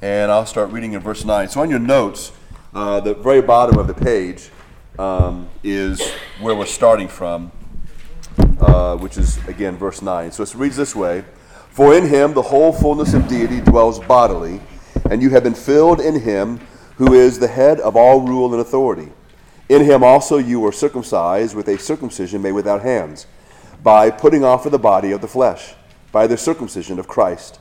and I'll start reading in verse 9. So, on your notes, uh, the very bottom of the page um, is where we're starting from, uh, which is, again, verse 9. So, it reads this way For in him the whole fullness of deity dwells bodily, and you have been filled in him who is the head of all rule and authority. In him also you were circumcised with a circumcision made without hands, by putting off of the body of the flesh, by the circumcision of Christ,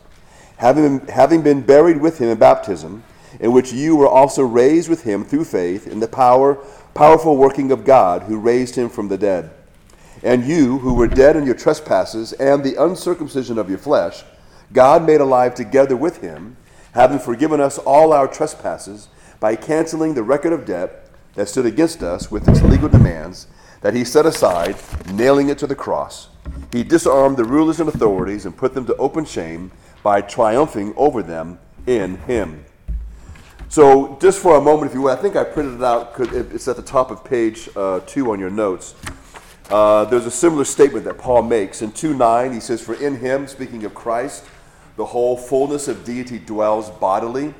having, having been buried with him in baptism, in which you were also raised with him through faith in the power, powerful working of God who raised him from the dead. And you, who were dead in your trespasses and the uncircumcision of your flesh, God made alive together with him, having forgiven us all our trespasses by canceling the record of debt that stood against us with its legal demands that he set aside, nailing it to the cross. He disarmed the rulers and authorities and put them to open shame by triumphing over them in him. So, just for a moment, if you will, I think I printed it out. It's at the top of page uh, two on your notes. Uh, there's a similar statement that Paul makes in 2 9. He says, For in him, speaking of Christ, the whole fullness of deity dwells bodily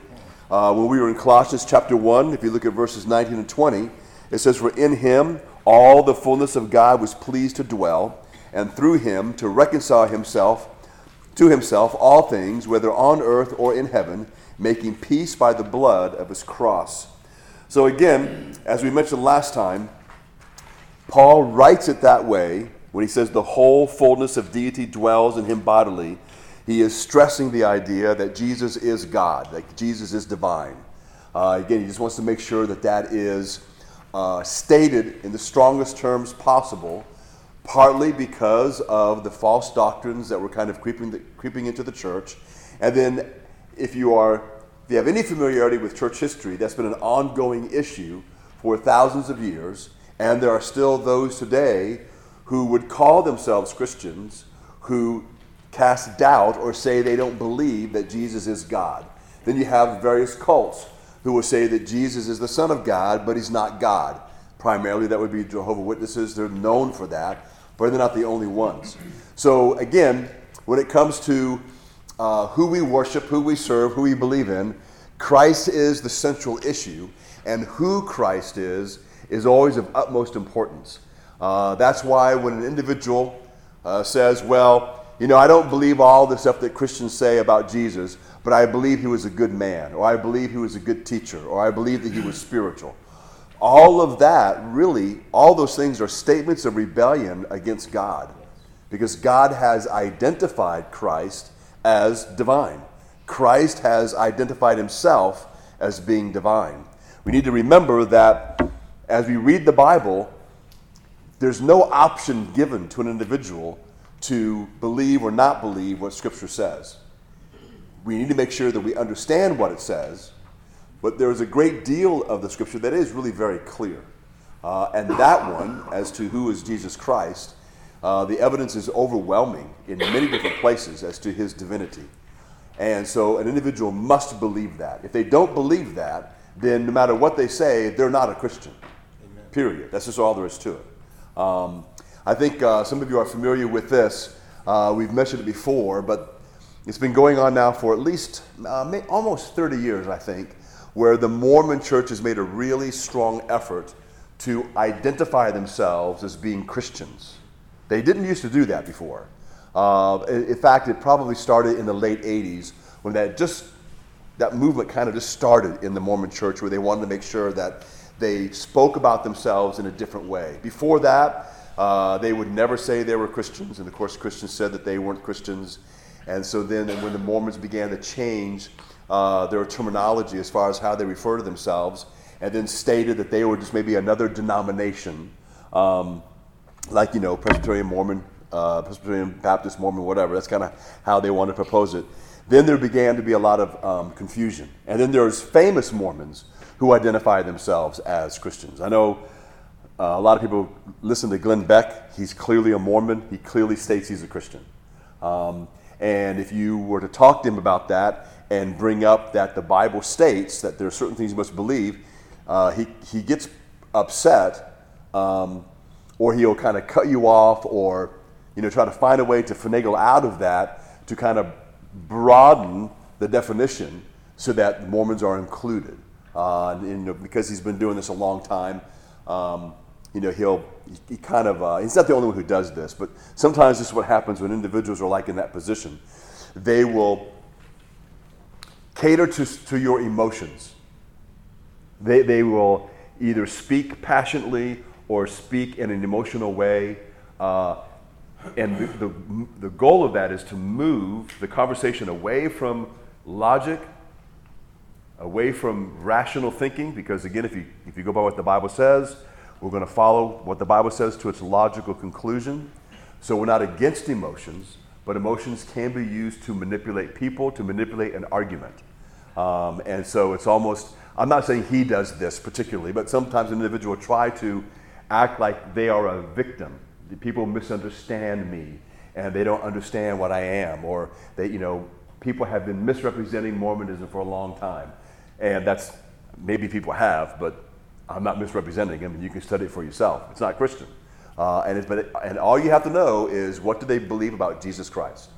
uh, when we were in Colossians chapter 1, if you look at verses 19 and 20, it says, For in him all the fullness of God was pleased to dwell, and through him to reconcile himself to himself all things, whether on earth or in heaven, making peace by the blood of his cross. So, again, as we mentioned last time, Paul writes it that way when he says the whole fullness of deity dwells in him bodily he is stressing the idea that Jesus is God, that Jesus is divine. Uh, again, he just wants to make sure that that is uh, stated in the strongest terms possible, partly because of the false doctrines that were kind of creeping, the, creeping into the church. And then, if you are, if you have any familiarity with church history, that's been an ongoing issue for thousands of years. And there are still those today who would call themselves Christians who cast doubt or say they don't believe that Jesus is God. Then you have various cults who will say that Jesus is the Son of God, but he's not God. Primarily, that would be Jehovah Witnesses. They're known for that, but they're not the only ones. So, again, when it comes to uh, who we worship, who we serve, who we believe in, Christ is the central issue, and who Christ is is always of utmost importance. Uh, that's why when an individual uh, says, Well, you know, I don't believe all the stuff that Christians say about Jesus, but I believe he was a good man, or I believe he was a good teacher, or I believe that he was spiritual. All of that, really, all those things are statements of rebellion against God because God has identified Christ as divine. Christ has identified himself as being divine. We need to remember that as we read the Bible, there's no option given to an individual to believe or not believe what Scripture says. We need to make sure that we understand what it says, but there is a great deal of the Scripture that is really very clear. Uh, and that one, as to who is Jesus Christ, uh, the evidence is overwhelming in many different places as to his divinity. And so an individual must believe that. If they don't believe that, then no matter what they say, they're not a Christian. Amen. Period. That's just all there is to it. Um, I think uh, some of you are familiar with this. Uh, we've mentioned it before, but it's been going on now for at least uh, almost 30 years, I think, where the Mormon church has made a really strong effort to identify themselves as being Christians. They didn't used to do that before. Uh, in fact, it probably started in the late 80s when that just that movement kind of just started in the Mormon church where they wanted to make sure that they spoke about themselves in a different way. Before that, uh, they would never say they were Christians, and of course, Christians said that they weren't Christians. And so then, when the Mormons began to change uh, their terminology as far as how they refer to themselves, and then stated that they were just maybe another denomination, um, like, you know, Presbyterian Mormon, uh, Presbyterian Baptist Mormon, whatever. That's kind of how they wanted to propose it. Then there began to be a lot of um, confusion. And then there's famous Mormons who identify themselves as Christians. I know uh, a lot of people listen to Glenn Beck. He's clearly a Mormon. He clearly states he's a Christian. Um, and if you were to talk to him about that and bring up that the Bible states that there are certain things you must believe, uh, he, he gets upset um, or he'll kind of cut you off or you know, try to find a way to finagle out of that to kind of broaden the definition so that Mormons are included. Uh, and, because he's been doing this a long time, um, you know, he'll he, he kind of uh, he's not the only one who does this, but sometimes this is what happens when individuals are like in that position. They will cater to, to your emotions. They, they will either speak passionately or speak in an emotional way. Uh, and the, the, the goal of that is to move the conversation away from logic, away from rational thinking, because again, if you, if you go by what the Bible says, we're going to follow what the Bible says to its logical conclusion. So we're not against emotions, but emotions can be used to manipulate people, to manipulate an argument. Um, and so it's almost, I'm not saying he does this particularly, but sometimes an individual will try to act like they are a victim. People misunderstand me and they don't understand what I am, or they, you know, people have been misrepresenting Mormonism for a long time. And that's, maybe people have, but I'm not misrepresenting them, and you can study it for yourself. It's not Christian. Uh, and, it's, but it, and all you have to know is what do they believe about Jesus Christ?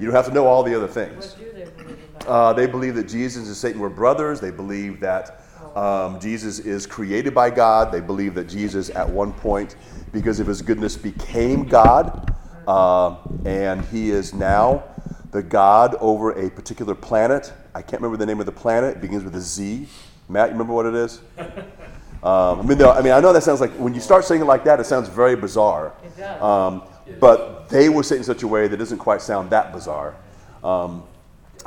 You don't have to know all the other things. What do they believe about? Uh, they believe that Jesus and Satan were brothers. They believe that um, Jesus is created by God. They believe that Jesus, at one point, because of his goodness, became God. Uh, and he is now the God over a particular planet. I can't remember the name of the planet. It begins with a Z. Matt, you remember what it is? Um, I, mean, no, I mean, I know that sounds like, when you start saying it like that, it sounds very bizarre. It does. Um, but they were saying it in such a way that doesn't quite sound that bizarre. Um,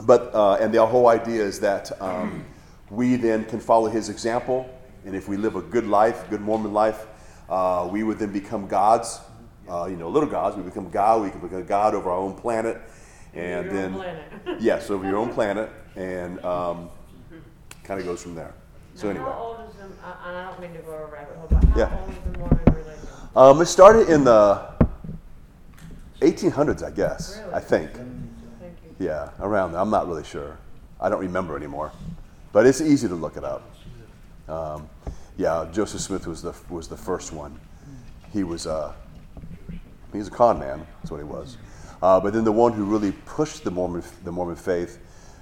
but uh, and the whole idea is that um, we then can follow his example, and if we live a good life, good Mormon life, uh, we would then become gods. Uh, you know, little gods. We become God. We can become God over our own planet, and Your then planet. yes, over your own planet, and um, kind of goes from there. So anyway. How old uh, and I don't mean to go a rabbit hole, but how Yeah. old is the Mormon religion? Um, it started in the 1800s, I guess. Really? I think. Thank you. Yeah, around there. I'm not really sure. I don't remember anymore. But it's easy to look it up. Um, yeah, Joseph Smith was the, was the first one. He was, uh, he was a con man, that's what he was. Uh, but then the one who really pushed the Mormon, the Mormon faith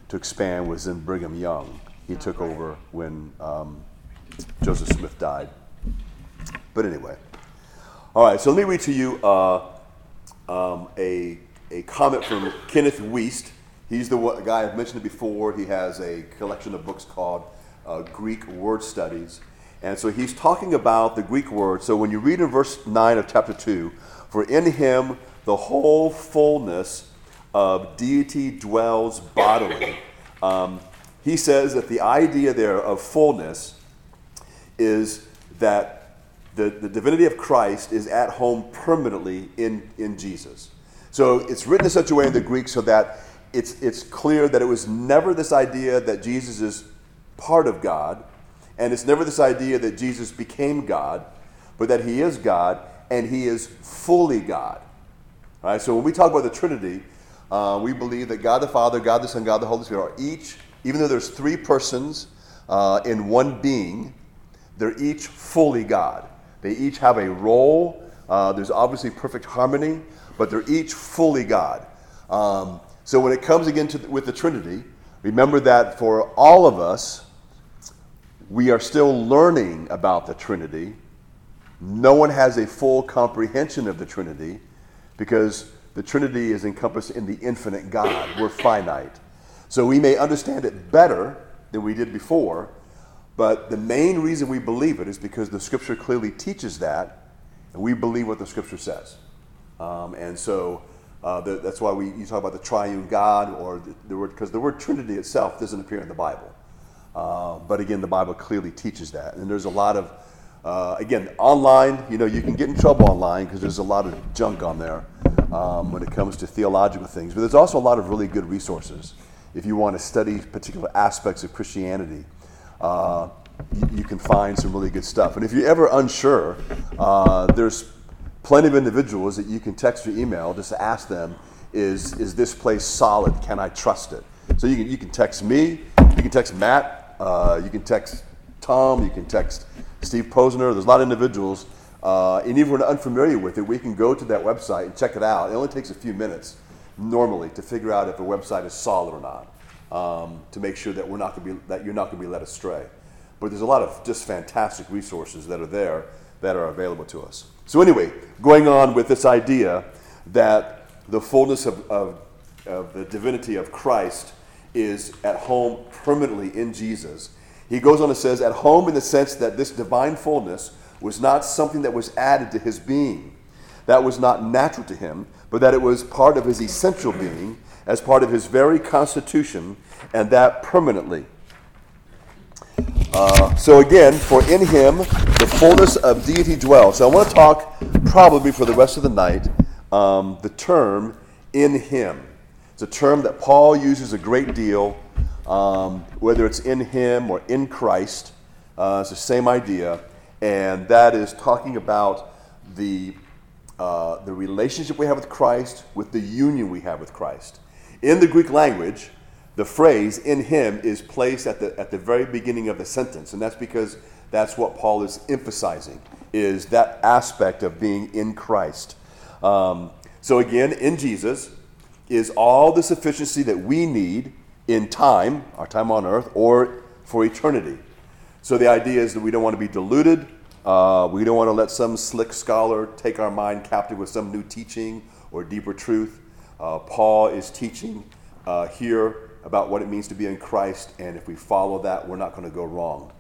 to expand was then Brigham Young. He took over when um, Joseph Smith died. But anyway. All right, so let me read to you uh, um, a, a comment from Kenneth Wuest. He's the one- guy I've mentioned before. He has a collection of books called uh, Greek Word Studies. And so he's talking about the Greek word. So when you read in verse 9 of chapter 2, for in him the whole fullness of deity dwells bodily. Um, he says that the idea there of fullness is that the, the divinity of Christ is at home permanently in, in Jesus. So it's written in such a way in the Greek so that it's, it's clear that it was never this idea that Jesus is part of God, and it's never this idea that Jesus became God, but that he is God and he is fully God. All right, so when we talk about the Trinity, uh, we believe that God the Father, God the Son, God the Holy Spirit are each, even though there's three persons uh, in one being, they're each fully God. They each have a role. Uh, there's obviously perfect harmony, but they're each fully God. Um, so when it comes again to with the Trinity, remember that for all of us, we are still learning about the Trinity. No one has a full comprehension of the Trinity because the Trinity is encompassed in the infinite God. We're finite. So we may understand it better than we did before, but the main reason we believe it is because the Scripture clearly teaches that, and we believe what the Scripture says. Um, and so uh, the, that's why we you talk about the triune God, or the, the word because the word Trinity itself doesn't appear in the Bible. Uh, but again, the Bible clearly teaches that, and there's a lot of uh, again online. You know, you can get in trouble online because there's a lot of junk on there um, when it comes to theological things. But there's also a lot of really good resources if you want to study particular aspects of Christianity. Uh, you, can find some really good stuff. And if you're ever unsure, uh, there's plenty of individuals that you can text or email just to ask them, is, is this place solid? Can I trust it? So you can, you can text me, you can text Matt, uh, you can text Tom, you can text Steve Posner. There's a lot of individuals. Uh, and even if we're unfamiliar with it, we can go to that website and check it out. It only takes a few minutes normally to figure out if a website is solid or not. Um, to make sure that we're not going to be that you're not going to be led astray. But there's a lot of just fantastic resources that are there that are available to us. So anyway, going on with this idea that the fullness of, of, of the divinity of Christ is at home permanently in Jesus. He goes on and says, at home in the sense that this divine fullness was not something that was added to his being, that was not natural to him, but that it was part of his essential being, as part of his very constitution, and that permanently. Uh, so again, for in him the fullness of deity dwells. So I want to talk probably for the rest of the night um, the term in him. It's a term that Paul uses a great deal, um, whether it's in him or in Christ. Uh, it's the same idea, and that is talking about the uh, the relationship we have with Christ with the union we have with Christ. In the Greek language, the phrase in him is placed at the, at the very beginning of the sentence, and that's because that's what Paul is emphasizing, is that aspect of being in Christ. Um, so again, in Jesus is all the sufficiency that we need in time, our time on earth, or for eternity. So the idea is that we don't want to be deluded. Uh, we don't want to let some slick scholar take our mind captive with some new teaching or deeper truth. Uh, Paul is teaching uh, here about what it means to be in Christ, and if we follow that, we're not going to go wrong.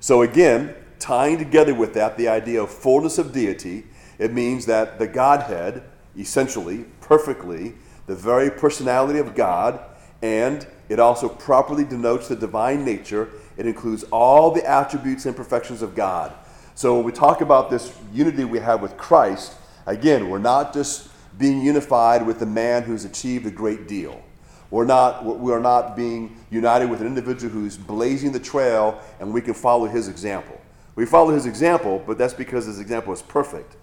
So, again, tying together with that the idea of fullness of deity, it means that the Godhead, essentially, perfectly, the very personality of God, and it also properly denotes the divine nature. It includes all the attributes and perfections of God. So, when we talk about this unity we have with Christ, again, we're not just being unified with the man who's achieved a great deal. We're not, we are not being united with an individual who's blazing the trail and we can follow his example. We follow his example, but that's because his example is perfect.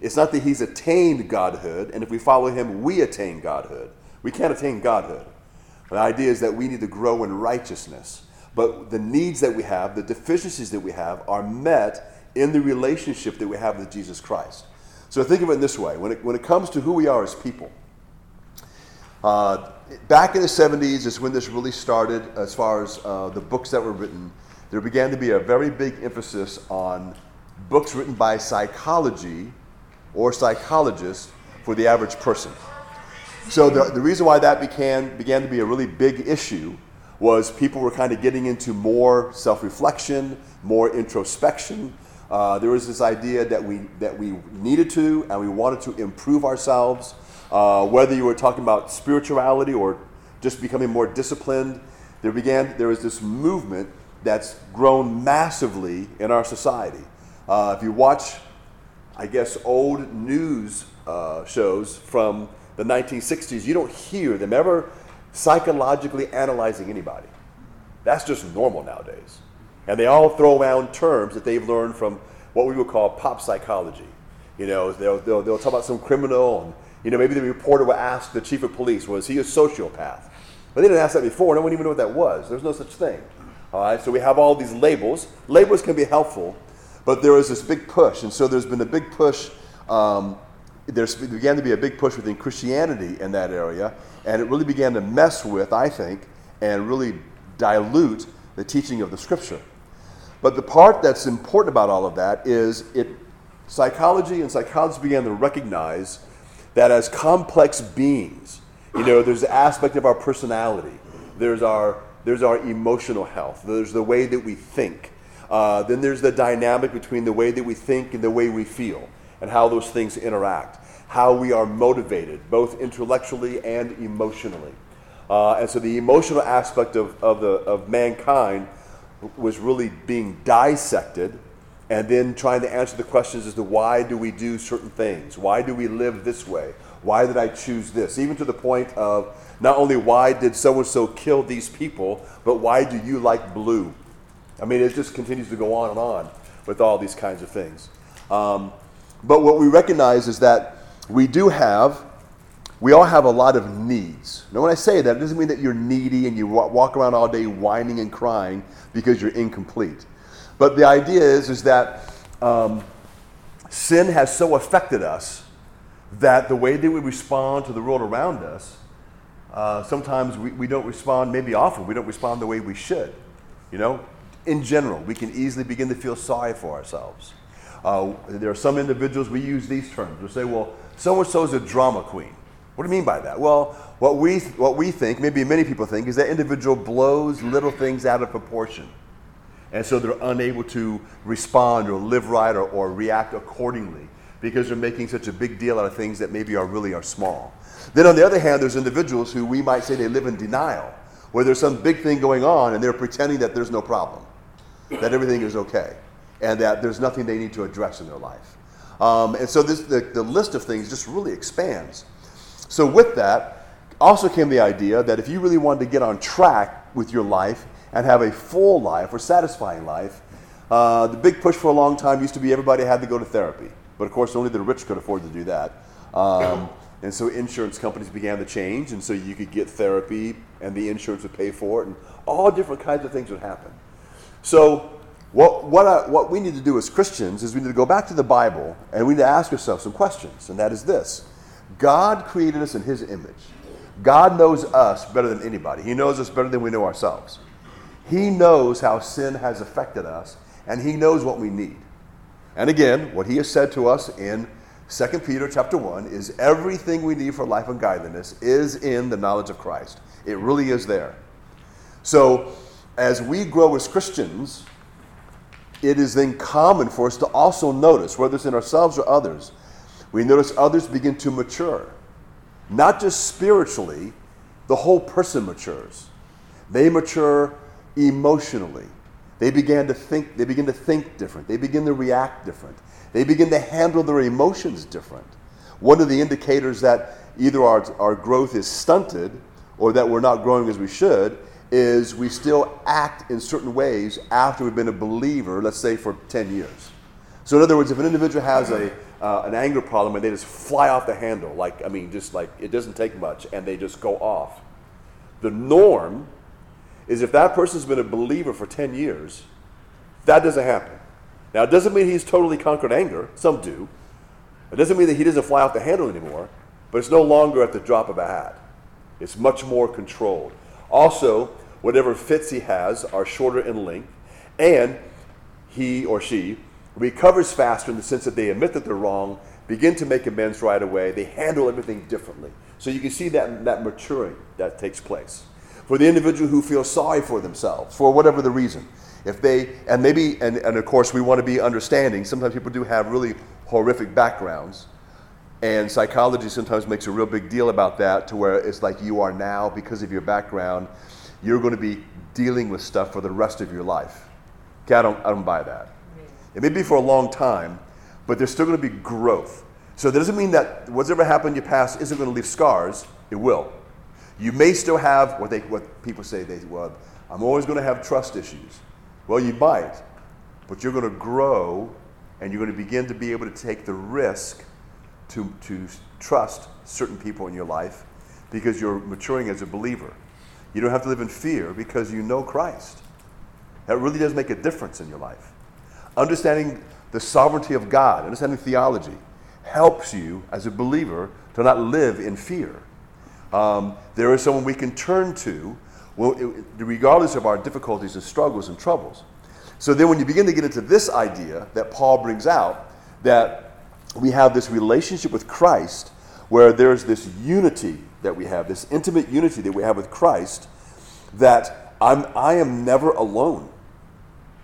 It's not that he's attained godhood, and if we follow him, we attain godhood. We can't attain godhood. The idea is that we need to grow in righteousness. But the needs that we have, the deficiencies that we have, are met in the relationship that we have with Jesus Christ. So think of it in this way when it, when it comes to who we are as people, uh, back in the 70s is when this really started as far as uh, the books that were written. There began to be a very big emphasis on books written by psychology or psychologists for the average person. So the, the reason why that began, began to be a really big issue was people were kind of getting into more self-reflection, more introspection. Uh, there was this idea that we, that we needed to and we wanted to improve ourselves. Uh, whether you were talking about spirituality or just becoming more disciplined, there began there was this movement that's grown massively in our society. Uh, if you watch, I guess, old news uh, shows from the 1960s, you don't hear them ever psychologically analyzing anybody. That's just normal nowadays. And they all throw around terms that they've learned from what we would call pop psychology. You know, they'll, they'll, they'll talk about some criminal and you know, maybe the reporter will ask the chief of police, was he a sociopath? But they didn't ask that before. No one even knew what that was. There's no such thing. All right, so we have all these labels. Labels can be helpful, but there was this big push. And so there's been a big push. Um, there began to be a big push within Christianity in that area, and it really began to mess with, I think, and really dilute the teaching of the scripture. But the part that's important about all of that is it psychology and psychologists began to recognize that as complex beings, you know, there's the aspect of our personality, there's our, there's our emotional health, there's the way that we think. Uh, then there's the dynamic between the way that we think and the way we feel, and how those things interact, how we are motivated, both intellectually and emotionally. Uh, and so the emotional aspect of, of, the, of mankind was really being dissected and then trying to answer the questions as to why do we do certain things? Why do we live this way? Why did I choose this? Even to the point of not only why did so and so kill these people, but why do you like blue? I mean, it just continues to go on and on with all these kinds of things. Um, but what we recognize is that we do have, we all have a lot of needs. Now, when I say that, it doesn't mean that you're needy and you walk around all day whining and crying because you're incomplete. But the idea is, is that um, sin has so affected us that the way that we respond to the world around us Uh, sometimes we, we don't respond, maybe often, we don't respond the way we should. You know, in general, we can easily begin to feel sorry for ourselves. Uh, there are some individuals, we use these terms. We say, well, so and so is a drama queen. What do you mean by that? Well, what we, what we think, maybe many people think, is that individual blows little things out of proportion. And so they're unable to respond or live right or, or react accordingly because they're making such a big deal out of things that maybe are really are small. Then on the other hand, there's individuals who we might say they live in denial, where there's some big thing going on and they're pretending that there's no problem, that everything is okay, and that there's nothing they need to address in their life. Um, and so this, the, the list of things just really expands. So with that, also came the idea that if you really wanted to get on track with your life and have a full life or satisfying life, uh, the big push for a long time used to be everybody had to go to therapy. But of course, only the rich could afford to do that. Um, and so insurance companies began to change, and so you could get therapy, and the insurance would pay for it, and all different kinds of things would happen. So, what, what, I, what we need to do as Christians is we need to go back to the Bible and we need to ask ourselves some questions, and that is this God created us in His image. God knows us better than anybody, He knows us better than we know ourselves. He knows how sin has affected us, and He knows what we need. And again, what He has said to us in 2 Peter chapter 1 is everything we need for life and godliness is in the knowledge of Christ. It really is there. So, as we grow as Christians, it is then common for us to also notice, whether it's in ourselves or others, we notice others begin to mature. Not just spiritually, the whole person matures. They mature emotionally. They begin to think, they begin to think different. They begin to react different. They begin to handle their emotions different. One of the indicators that either our, our growth is stunted or that we're not growing as we should is we still act in certain ways after we've been a believer, let's say for 10 years. So, in other words, if an individual has a, uh, an anger problem and they just fly off the handle, like, I mean, just like it doesn't take much, and they just go off, the norm is if that person's been a believer for 10 years, that doesn't happen. Now, it doesn't mean he's totally conquered anger. Some do. It doesn't mean that he doesn't fly off the handle anymore, but it's no longer at the drop of a hat. It's much more controlled. Also, whatever fits he has are shorter in length, and he or she recovers faster in the sense that they admit that they're wrong, begin to make amends right away, they handle everything differently. So you can see that, that maturing that takes place. For the individual who feels sorry for themselves, for whatever the reason, if they, and maybe, and, and of course, we want to be understanding. Sometimes people do have really horrific backgrounds. And psychology sometimes makes a real big deal about that to where it's like you are now, because of your background, you're going to be dealing with stuff for the rest of your life. Okay, I don't, I don't buy that. It may be for a long time, but there's still going to be growth. So that doesn't mean that what's ever happened in your past isn't going to leave scars. It will. You may still have what they what people say they well, I'm always going to have trust issues. Well, you might, but you're going to grow and you're going to begin to be able to take the risk to, to trust certain people in your life because you're maturing as a believer. You don't have to live in fear because you know Christ. That really does make a difference in your life. Understanding the sovereignty of God, understanding theology, helps you as a believer to not live in fear. Um, there is someone we can turn to regardless of our difficulties and struggles and troubles. So then, when you begin to get into this idea that Paul brings out, that we have this relationship with Christ where there's this unity that we have, this intimate unity that we have with Christ, that I'm, I am never alone.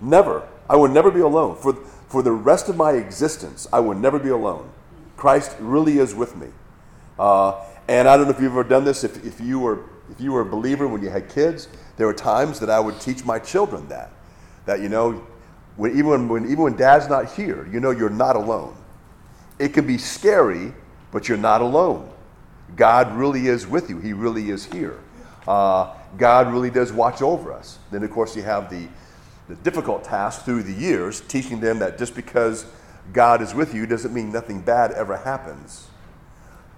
Never. I will never be alone. For, for the rest of my existence, I will never be alone. Christ really is with me. Uh, and I don't know if you've ever done this, if, if you were if you were a believer when you had kids, there were times that I would teach my children that. That, you know, when, even, when, even when dad's not here, you know you're not alone. It can be scary, but you're not alone. God really is with you, He really is here. Uh, God really does watch over us. Then, of course, you have the, the difficult task through the years, teaching them that just because God is with you doesn't mean nothing bad ever happens.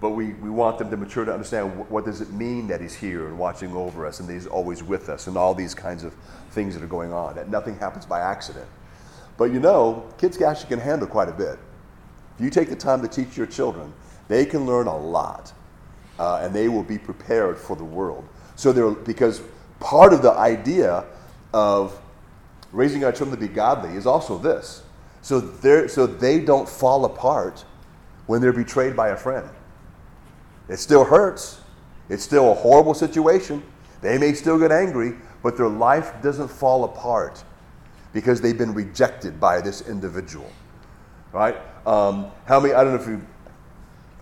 But we, we want them to mature to understand what, does it mean that he's here and watching over us and that he's always with us and all these kinds of things that are going on that nothing happens by accident. But you know kids actually can handle quite a bit. If you take the time to teach your children they can learn a lot uh, and they will be prepared for the world. So they're because part of the idea of raising our children to be godly is also this. So they so they don't fall apart when they're betrayed by a friend. It still hurts. It's still a horrible situation. They may still get angry, but their life doesn't fall apart because they've been rejected by this individual. Right? Um, how many? I don't know if you.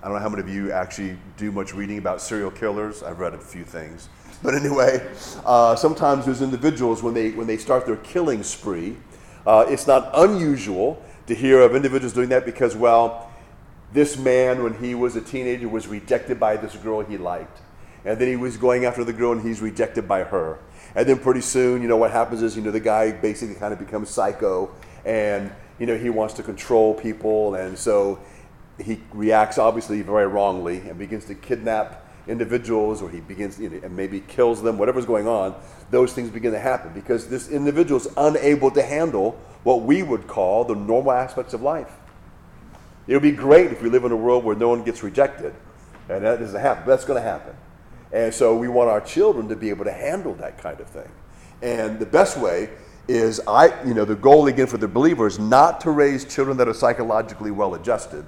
I don't know how many of you actually do much reading about serial killers. I've read a few things, but anyway, uh, sometimes there's individuals when they when they start their killing spree. Uh, it's not unusual to hear of individuals doing that because, well, this man, when he was a teenager, was rejected by this girl he liked. And then he was going after the girl and he's rejected by her. And then pretty soon, you know, what happens is, you know, the guy basically kind of becomes psycho and, you know, he wants to control people. And so he reacts obviously very wrongly and begins to kidnap individuals or he begins you know, and maybe kills them, whatever's going on. Those things begin to happen because this individual is unable to handle what we would call the normal aspects of life. It would be great if we live in a world where no one gets rejected. And that doesn't happen. That's going to happen. And so we want our children to be able to handle that kind of thing. And the best way is I, you know, the goal again for the believer is not to raise children that are psychologically well adjusted,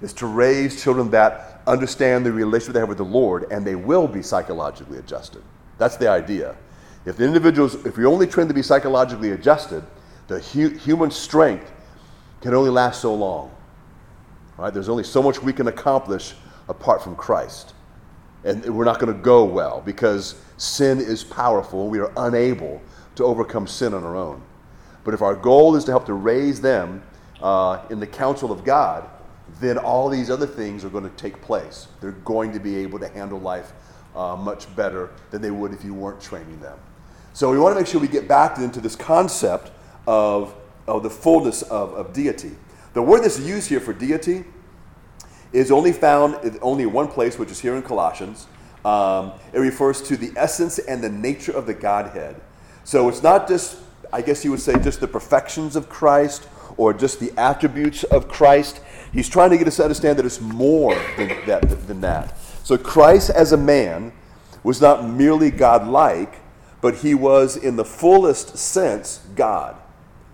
is to raise children that understand the relationship they have with the Lord and they will be psychologically adjusted. That's the idea. If the individuals, if we only train to be psychologically adjusted, the hu- human strength can only last so long. Right? There's only so much we can accomplish apart from Christ. And we're not going to go well because sin is powerful and we are unable to overcome sin on our own. But if our goal is to help to raise them uh, in the counsel of God, then all these other things are going to take place. They're going to be able to handle life uh, much better than they would if you weren't training them. So we want to make sure we get back into this concept of, of the fullness of, of deity. The word that's used here for deity is only found in only one place, which is here in Colossians. Um, it refers to the essence and the nature of the Godhead. So it's not just, I guess you would say, just the perfections of Christ or just the attributes of Christ. He's trying to get us to understand that it's more than that. Than that. So Christ as a man was not merely God-like, but he was in the fullest sense God.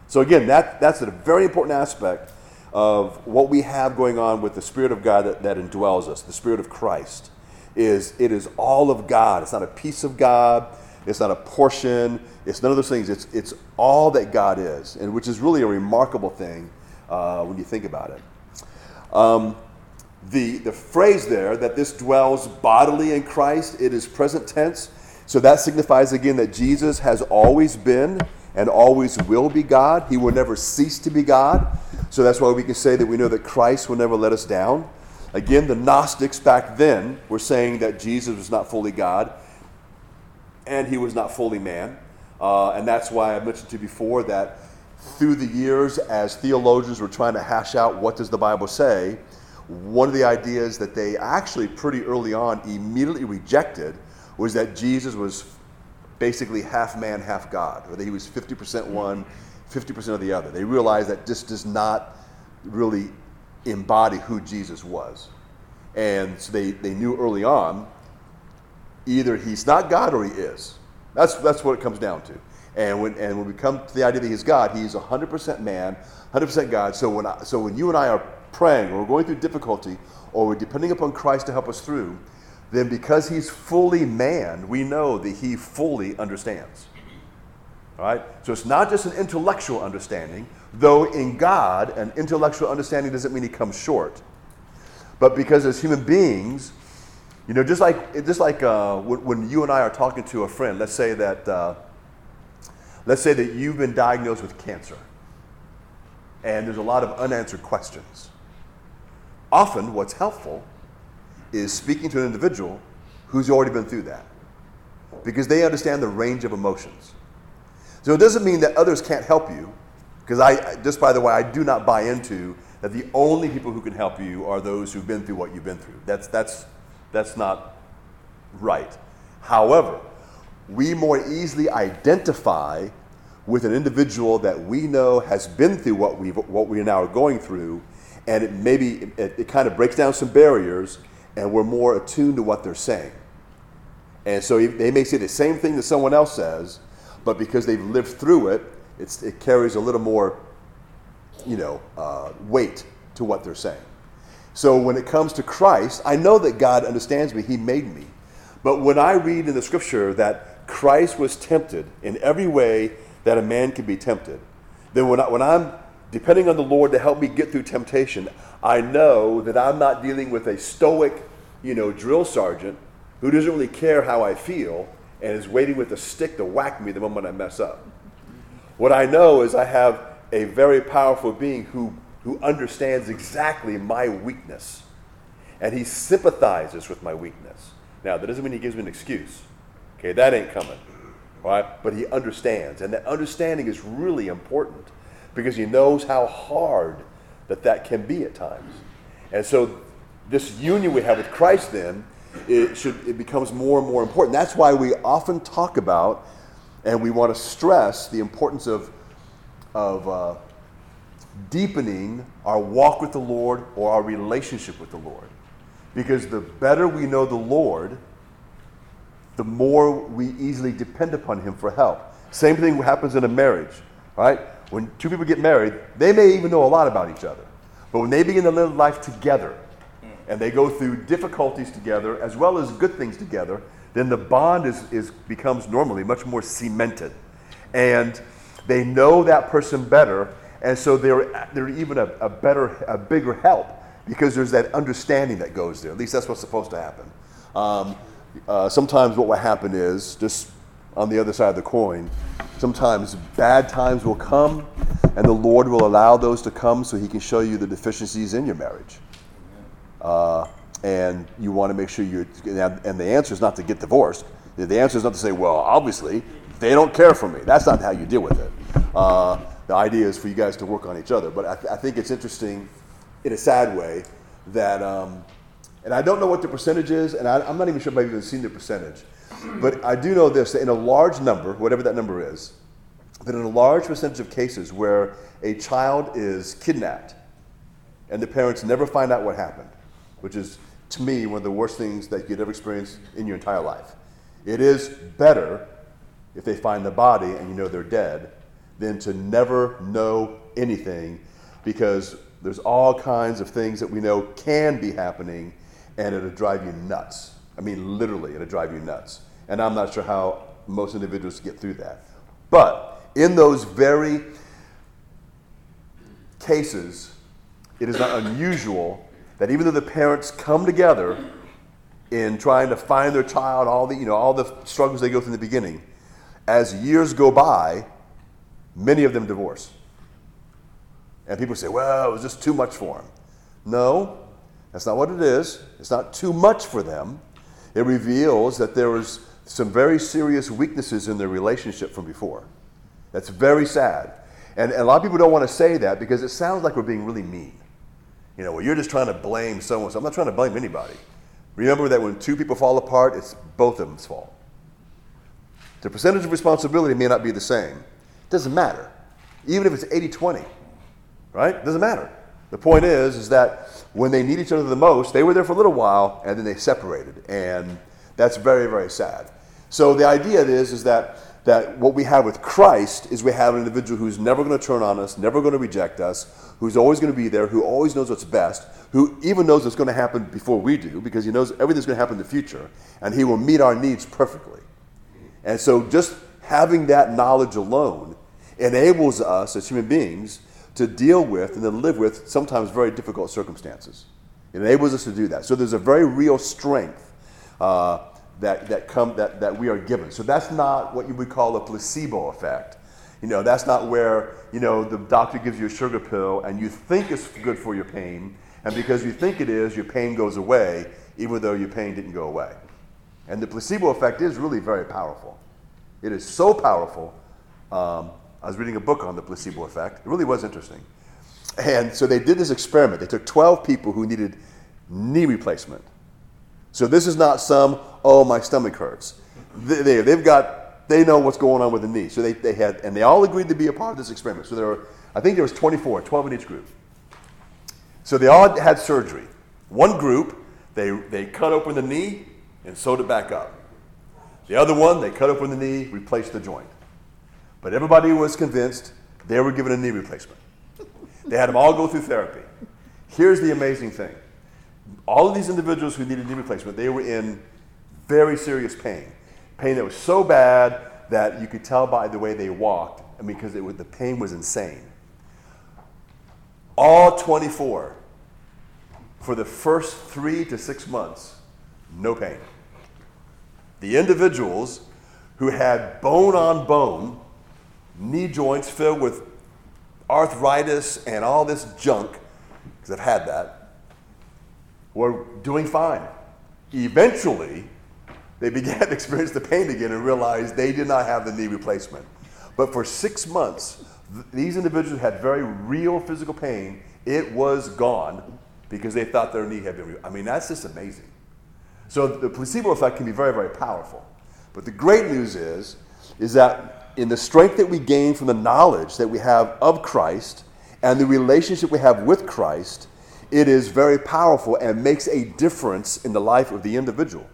So again, that, that's a very important aspect of what we have going on with the Spirit of God that, that indwells us, the Spirit of Christ, is it is all of God. It's not a piece of God. It's not a portion. It's none of those things. It's, it's all that God is, and which is really a remarkable thing uh, when you think about it. Um, the, the phrase there that this dwells bodily in Christ, it is present tense. So that signifies again that Jesus has always been and always will be God. He will never cease to be God. So that's why we can say that we know that Christ will never let us down. Again, the Gnostics back then were saying that Jesus was not fully God and he was not fully man. Uh, and that's why I mentioned to you before that through the years, as theologians were trying to hash out what does the Bible say, one of the ideas that they actually pretty early on immediately rejected was that Jesus was basically half man, half God, or that he was 50% one, 50% of the other. They realized that this does not really embody who Jesus was. And so they, they knew early on either he's not God or he is. That's, that's what it comes down to. And when, and when we come to the idea that he's God, he's 100% man, 100% God. So when, I, so when you and I are praying or we're going through difficulty or we're depending upon Christ to help us through, then because he's fully man, we know that he fully understands. All right? So it's not just an intellectual understanding, though in God, an intellectual understanding doesn't mean he comes short. But because as human beings, you know, just like, just like uh, when, when, you and I are talking to a friend, let's say that, uh, let's say that you've been diagnosed with cancer, and there's a lot of unanswered questions. Often, what's helpful is speaking to an individual who's already been through that, because they understand the range of emotions. So it doesn't mean that others can't help you, because I, just by the way, I do not buy into that the only people who can help you are those who've been through what you've been through. That's, that's, that's not right. However, we more easily identify with an individual that we know has been through what we what we now are going through, and it maybe it, it kind of breaks down some barriers, and we're more attuned to what they're saying. And so they may say the same thing that someone else says, but because they've lived through it, it carries a little more, you know, uh, weight to what they're saying. So when it comes to Christ, I know that God understands me. He made me. But when I read in the scripture that Christ was tempted in every way that a man can be tempted, then when, I, when I'm depending on the Lord to help me get through temptation, I know that I'm not dealing with a stoic, you know, drill sergeant who doesn't really care how I feel and is waiting with a stick to whack me the moment I mess up. What I know is I have a very powerful being who, who understands exactly my weakness. And he sympathizes with my weakness. Now, that doesn't mean he gives me an excuse. Okay, that ain't coming. Right? But he understands. And that understanding is really important because he knows how hard that that can be at times. And so this union we have with Christ then it should it becomes more and more important. That's why we often talk about and we want to stress the importance of of uh, deepening our walk with the Lord or our relationship with the Lord. Because the better we know the Lord, the more we easily depend upon Him for help. Same thing happens in a marriage, right? When two people get married, they may even know a lot about each other. But when they begin to live life together and they go through difficulties together as well as good things together, then the bond is, is becomes normally much more cemented. And they know that person better, and so they're, they're even a, a better, a bigger help because there's that understanding that goes there. At least that's what's supposed to happen. Um, uh, sometimes what will happen is, just on the other side of the coin, sometimes bad times will come, and the Lord will allow those to come so He can show you the deficiencies in your marriage. Uh, and you want to make sure you and the answer is not to get divorced. The answer is not to say, well, obviously, they don't care for me. That's not how you deal with it. Uh, the idea is for you guys to work on each other. But I, th- I think it's interesting, in a sad way, that, um, and I don't know what the percentage is, and I, am not even sure if I've even seen the percentage. But I do know this that in a large number, whatever that number is, that in a large percentage of cases where a child is kidnapped and the parents never find out what happened, which is to me one of the worst things that you'd ever experience in your entire life. It is better if they find the body and you know they're dead than to never know anything because there's all kinds of things that we know can be happening and it'll drive you nuts. I mean, literally, it'll drive you nuts. And I'm not sure how most individuals get through that. But in those very cases, it is not unusual that even though the parents come together in trying to find their child, all the, you know, all the struggles they go through in the beginning, as years go by, many of them divorce. And people say, well, it was just too much for them. No, that's not what it is. It's not too much for them. It reveals that there was some very serious weaknesses in their relationship from before. That's very sad. And, and a lot of people don't want to say that because it sounds like we're being really mean. You know, well, you're just trying to blame someone. So I'm not trying to blame anybody. Remember that when two people fall apart, it's both of them's fault. The percentage of responsibility may not be the same. It doesn't matter. Even if it's 80 20, right? It doesn't matter. The point is, is that when they need each other the most, they were there for a little while and then they separated. And that's very, very sad. So the idea is, is that that what we have with Christ is we have an individual who's never going to turn on us, never going to reject us, who's always going to be there, who always knows what's best, who even knows what's going to happen before we do, because he knows everything's going to happen in the future, and he will meet our needs perfectly. And so just having that knowledge alone enables us as human beings to deal with and then live with sometimes very difficult circumstances. It enables us to do that. So there's a very real strength. Uh, that, that, come, that, that we are given. So that's not what you would call a placebo effect. You know, that's not where, you know, the doctor gives you a sugar pill and you think it's good for your pain, and because you think it is, your pain goes away, even though your pain didn't go away. And the placebo effect is really very powerful. It is so powerful. Um, I was reading a book on the placebo effect. It really was interesting. And so they did this experiment. They took 12 people who needed knee replacement. So this is not some, oh, my stomach hurts. They, they've got, they know what's going on with the knee. So they, they had, and they all agreed to be a part of this experiment. So there were, I think there was 24, 12 in each group. So they all had surgery. One group, They, they cut open the knee and sewed it back up. The other one, they cut open the knee, replaced the joint. But everybody was convinced they were given a knee replacement. They had them all go through therapy. Here's the amazing thing all of these individuals who needed knee replacement, they were in very serious pain. Pain that was so bad that you could tell by the way they walked, I mean, because was, the pain was insane. All 24, for the first three to six months, no pain. The individuals who had bone on bone, knee joints filled with arthritis and all this junk, because I've had that, were doing fine. Eventually, they began to experience the pain again and realized they did not have the knee replacement. But for six months, th- these individuals had very real physical pain. It was gone because they thought their knee had been. Re- I mean, that's just amazing. So the placebo effect can be very, very powerful. But the great news is, is that in the strength that we gain from the knowledge that we have of Christ and the relationship we have with Christ, it is very powerful and makes a difference in the life of the individual.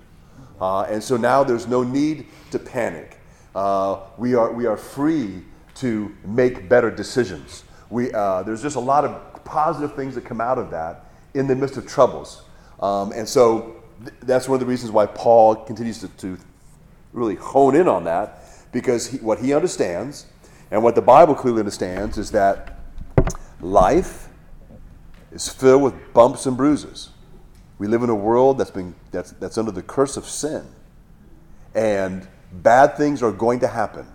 Uh, and so now there's no need to panic. Uh, we, are, we are free to make better decisions. We, uh, there's just a lot of positive things that come out of that in the midst of troubles. Um, and so th- that's one of the reasons why Paul continues to, to really hone in on that because he, what he understands and what the Bible clearly understands is that life is filled with bumps and bruises. We live in a world that's, been, that's, that's under the curse of sin, and bad things are going to happen.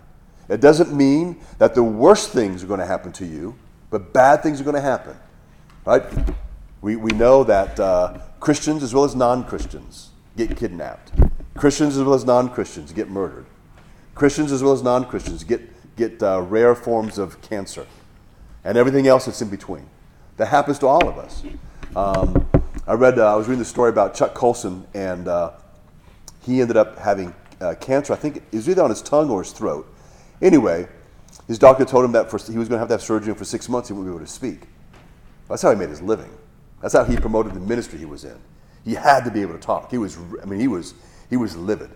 It doesn't mean that the worst things are going to happen to you, but bad things are going to happen. Right? We, we know that uh, Christians as well as non Christians get kidnapped, Christians as well as non Christians get murdered, Christians as well as non Christians get, get uh, rare forms of cancer, and everything else that's in between. That happens to all of us. Um, I read, uh, I was reading the story about Chuck Colson, and uh, he ended up having uh, cancer. I think it was either on his tongue or his throat. Anyway, his doctor told him that for, he was going to have to have surgery, and for six months he wouldn't be able to speak. That's how he made his living. That's how he promoted the ministry he was in. He had to be able to talk. He was, I mean, he was, he was livid.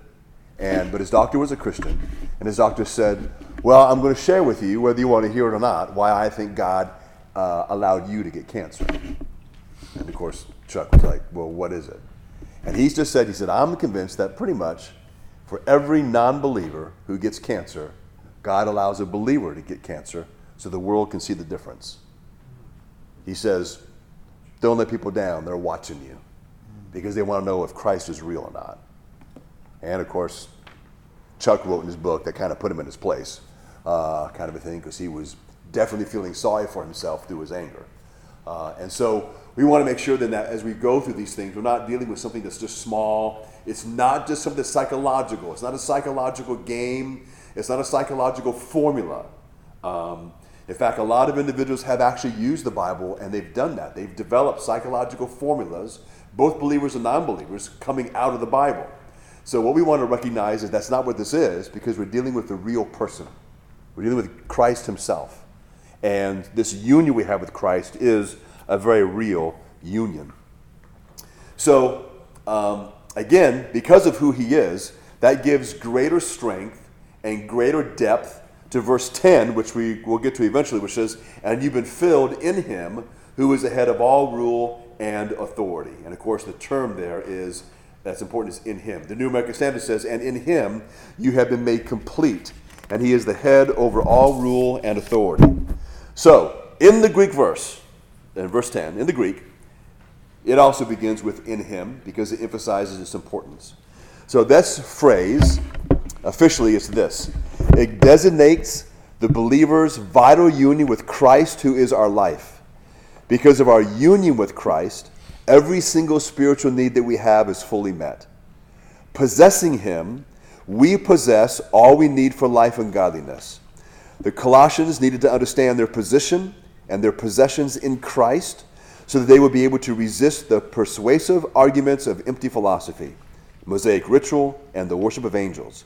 And, but his doctor was a Christian, and his doctor said, Well, I'm going to share with you, whether you want to hear it or not, why I think God uh, allowed you to get cancer. And of course, Chuck was like, Well, what is it? And he just said, He said, I'm convinced that pretty much for every non believer who gets cancer, God allows a believer to get cancer so the world can see the difference. He says, Don't let people down. They're watching you because they want to know if Christ is real or not. And of course, Chuck wrote in his book that kind of put him in his place, uh, kind of a thing, because he was definitely feeling sorry for himself through his anger. Uh, and so we want to make sure then that as we go through these things, we're not dealing with something that's just small. It's not just something that's psychological. It's not a psychological game. It's not a psychological formula. Um, in fact, a lot of individuals have actually used the Bible and they've done that. They've developed psychological formulas, both believers and non believers, coming out of the Bible. So, what we want to recognize is that's not what this is because we're dealing with the real person. We're dealing with Christ Himself. And this union we have with Christ is a very real union. So, um, again, because of who He is, that gives greater strength and greater depth to verse 10, which we will get to eventually, which says, And you've been filled in Him who is the head of all rule and authority. And of course, the term there is that's important is in him. The New American Standard says, and in him you have been made complete, and he is the head over all rule and authority. So, in the Greek verse, in verse 10, in the Greek, it also begins with in him because it emphasizes its importance. So, this phrase, officially, is this it designates the believer's vital union with Christ, who is our life. Because of our union with Christ, every single spiritual need that we have is fully met. Possessing Him, we possess all we need for life and godliness. The Colossians needed to understand their position and their possessions in Christ so that they would be able to resist the persuasive arguments of empty philosophy, Mosaic ritual, and the worship of angels.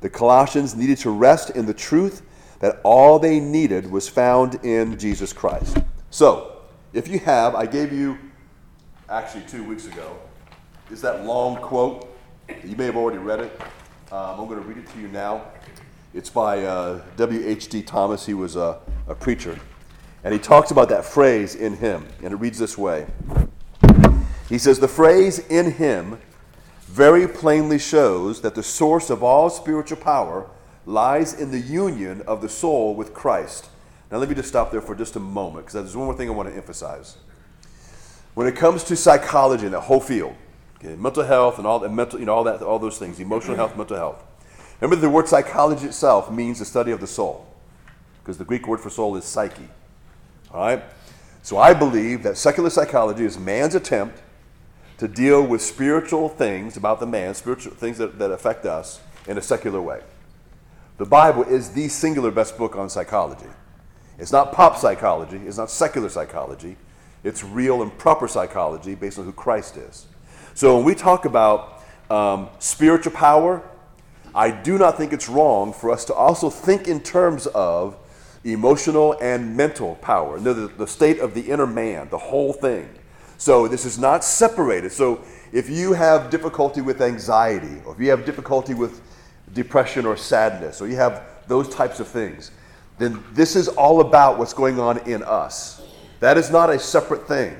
The Colossians needed to rest in the truth that all they needed was found in Jesus Christ. So, if you have, I gave you actually two weeks ago is that long quote. You may have already read it. Um, I'm going to read it to you now. It's by uh, W.H.D. Thomas. He was a, a preacher. And he talks about that phrase in him. And it reads this way He says, The phrase in him very plainly shows that the source of all spiritual power lies in the union of the soul with Christ. Now, let me just stop there for just a moment because there's one more thing I want to emphasize. When it comes to psychology and that whole field, okay, mental health and all that, mental, you know, all that, all those things, emotional health, mental health. Remember, the word psychology itself means the study of the soul, because the Greek word for soul is psyche. All right. So I believe that secular psychology is man's attempt to deal with spiritual things about the man, spiritual things that, that affect us, in a secular way. The Bible is the singular best book on psychology. It's not pop psychology, it's not secular psychology, it's real and proper psychology based on who Christ is. So when we talk about um, spiritual power, I do not think it's wrong for us to also think in terms of emotional and mental power, the, the state of the inner man, the whole thing. So this is not separated. So if you have difficulty with anxiety, or if you have difficulty with depression or sadness, or you have those types of things, then this is all about what's going on in us. That is not a separate thing.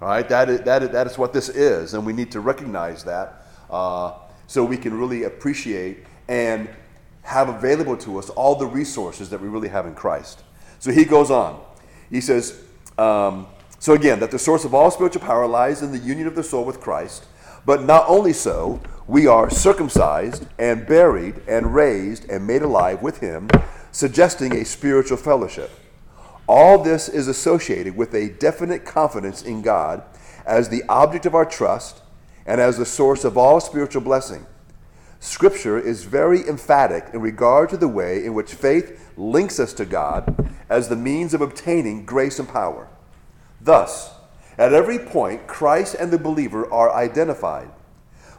Right, that is, that is, that is what this is, and we need to recognize that uh, so we can really appreciate and have available to us all the resources that we really have in Christ. So he goes on. He says, um, so again, that the source of all spiritual power lies in the union of the soul with Christ. But not only so, we are circumcised and buried and raised and made alive with him, suggesting a spiritual fellowship. All this is associated with a definite confidence in God as the object of our trust and as the source of all spiritual blessing. Scripture is very emphatic in regard to the way in which faith links us to God as the means of obtaining grace and power. Thus, at every point, Christ and the believer are identified.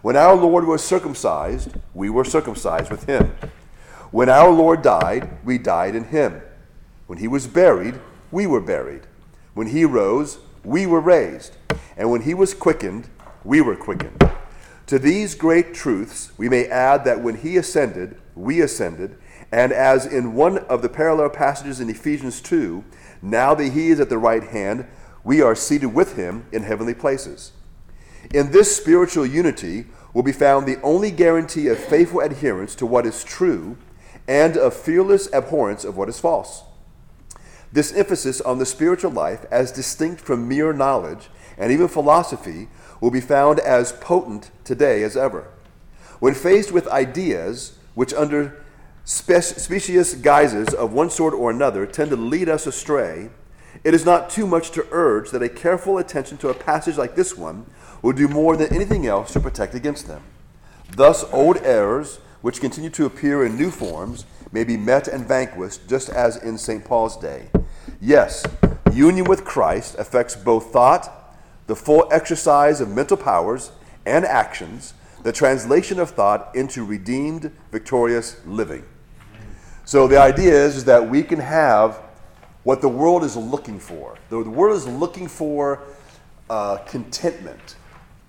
When our Lord was circumcised, we were circumcised with him. When our Lord died, we died in him. When he was buried, we were buried. When he rose, we were raised. And when he was quickened, we were quickened. To these great truths, we may add that when he ascended, we ascended, and as in one of the parallel passages in Ephesians 2, now that he is at the right hand, we are seated with him in heavenly places. In this spiritual unity will be found the only guarantee of faithful adherence to what is true and of fearless abhorrence of what is false. This emphasis on the spiritual life, as distinct from mere knowledge and even philosophy, will be found as potent today as ever. When faced with ideas which, under spe- specious guises of one sort or another, tend to lead us astray, it is not too much to urge that a careful attention to a passage like this one will do more than anything else to protect against them. Thus, old errors, which continue to appear in new forms, may be met and vanquished, just as in St. Paul's day. Yes, union with Christ affects both thought the full exercise of mental powers and actions, the translation of thought into redeemed, victorious living. So the idea is, is that we can have what the world is looking for. The, world is looking for uh, contentment.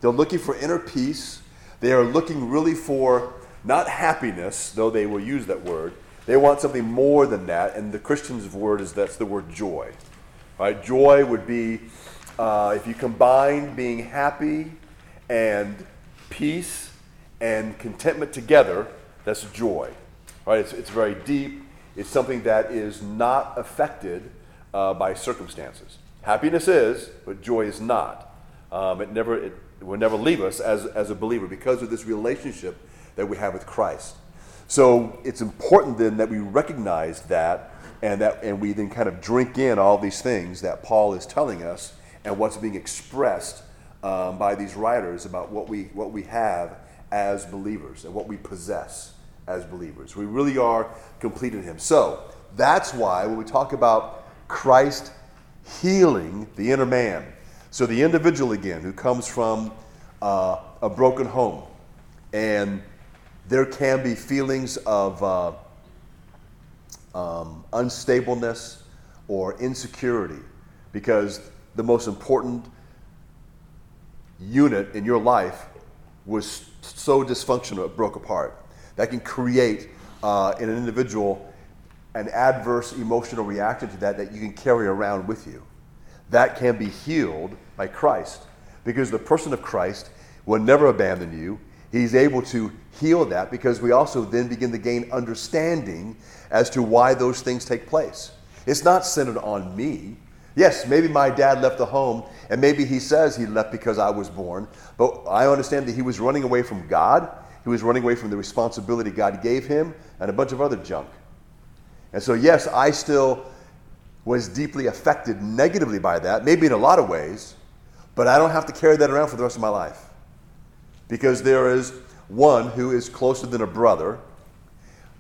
They're looking for inner peace. They are looking really for not happiness, though they will use that word. They want something more than that, and the Christian's word is that's the word joy. Right? Joy would be uh, if you combine being happy and peace and contentment together, that's joy. Right? It's, it's very deep. It's something that is not affected uh, by circumstances. Happiness is, but joy is not. Um, it never it will never leave us as, as a believer because of this relationship that we have with Christ. So it's important then that we recognize that and that and we then kind of drink in all these things that Paul is telling us and what's being expressed um, by these writers about what we, what we have as believers and what we possess as believers. We really are complete in Him. So that's why when we talk about Christ healing the inner man, so the individual again who comes from uh, a broken home, and there can be feelings of uh, um, unstableness or insecurity because the most important unit in your life was so dysfunctional it broke apart. That can create uh, in an individual an adverse emotional reaction to that that you can carry around with you. That can be healed by Christ because the person of Christ will never abandon you. He's able to heal that because we also then begin to gain understanding as to why those things take place. It's not centered on me. Yes, maybe my dad left the home, and maybe he says he left because I was born, but I understand that he was running away from God. He was running away from the responsibility God gave him and a bunch of other junk. And so, yes, I still was deeply affected negatively by that, maybe in a lot of ways, but I don't have to carry that around for the rest of my life. Because there is one who is closer than a brother.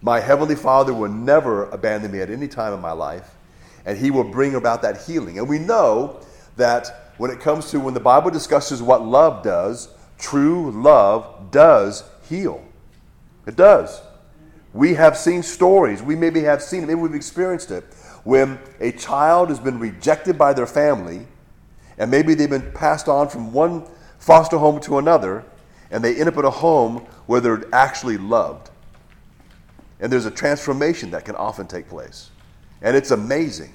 My Heavenly Father will never abandon me at any time in my life, and He will bring about that healing. And we know that when it comes to when the Bible discusses what love does, true love does heal. It does. We have seen stories, we maybe have seen it, maybe we've experienced it, when a child has been rejected by their family, and maybe they've been passed on from one foster home to another, and they end up in a home where they're actually loved. And there's a transformation that can often take place. And it's amazing.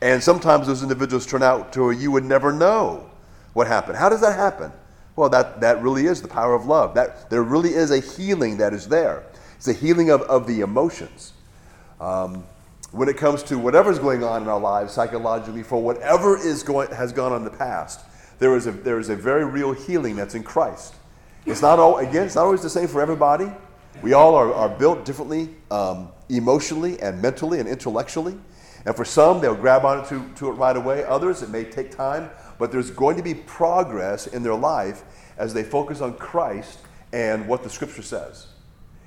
And sometimes those individuals turn out to where you would never know what happened. How does that happen? Well, that, that really is the power of love. That, there really is a healing that is there. It's a healing of, of the emotions. Um, when it comes to whatever's going on in our lives psychologically, for whatever is going, has gone on in the past, there is, a, there is a very real healing that's in Christ. It's not all, again, it's not always the same for everybody. We all are, are built differently um, emotionally and mentally and intellectually. And for some, they'll grab to, to it right away. Others, it may take time, but there's going to be progress in their life as they focus on Christ and what the scripture says.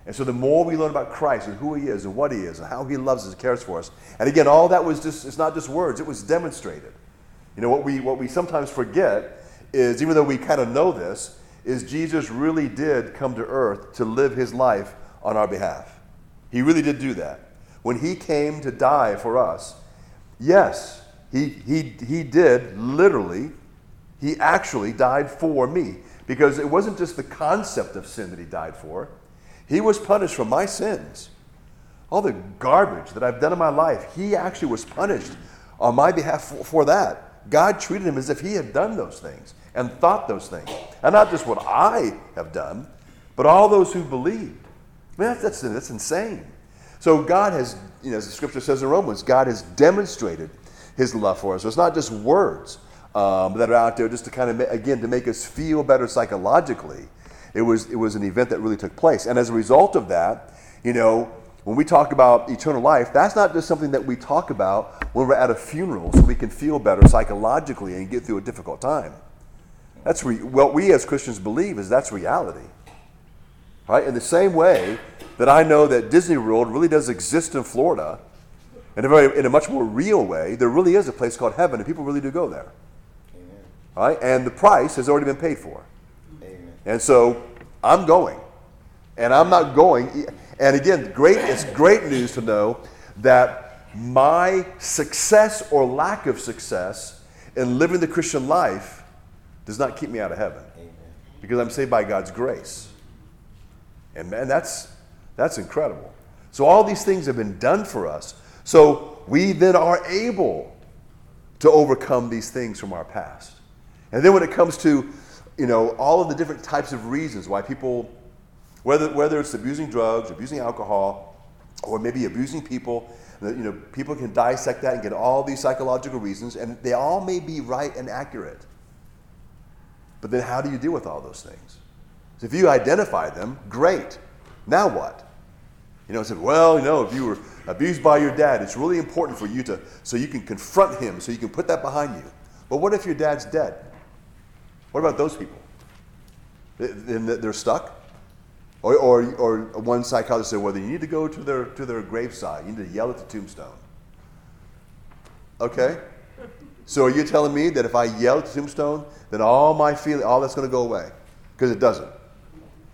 And so the more we learn about Christ and who he is and what he is and how he loves us and cares for us. And again, all that was just, it's not just words, it was demonstrated. You know, what we, what we sometimes forget is, even though we kind of know this, is Jesus really did come to earth to live his life on our behalf. He really did do that. When he came to die for us, yes, he, he, he did literally, he actually died for me. Because it wasn't just the concept of sin that he died for, he was punished for my sins. All the garbage that I've done in my life, he actually was punished on my behalf for, for that. God treated him as if he had done those things and thought those things. And not just what I have done, but all those who believed. I mean, that's, that's, that's insane. So God has, you know, as the scripture says in Romans, God has demonstrated his love for us. So it's not just words um, that are out there just to kind of, again, to make us feel better psychologically. It was, it was an event that really took place. And as a result of that, you know, when we talk about eternal life, that's not just something that we talk about when we're at a funeral so we can feel better psychologically and get through a difficult time. That's re- what we as Christians believe is that's reality. Right? In the same way that I know that Disney World really does exist in Florida, in a, very, in a much more real way, there really is a place called heaven, and people really do go there. Amen. Right? And the price has already been paid for. Amen. And so I'm going. And I'm not going. And again, great, it's great news to know that my success or lack of success in living the Christian life does not keep me out of heaven. Amen. Because I'm saved by God's grace. And man, that's, that's incredible. So all these things have been done for us. So we then are able to overcome these things from our past. And then when it comes to, you know, all of the different types of reasons why people, whether, whether it's abusing drugs, abusing alcohol, or maybe abusing people, you know, people can dissect that and get all these psychological reasons, and they all may be right and accurate. But then how do you deal with all those things? So if you identify them, great. Now what? You know, I said, well, you know, if you were abused by your dad, it's really important for you to, so you can confront him, so you can put that behind you. But what if your dad's dead? What about those people? Then they're stuck? Or, or, or one psychologist said, well, you need to go to their, to their graveside. You need to yell at the tombstone. Okay? So are you telling me that if I yell at the tombstone, then all my feeling, all that's going to go away? Because it doesn't.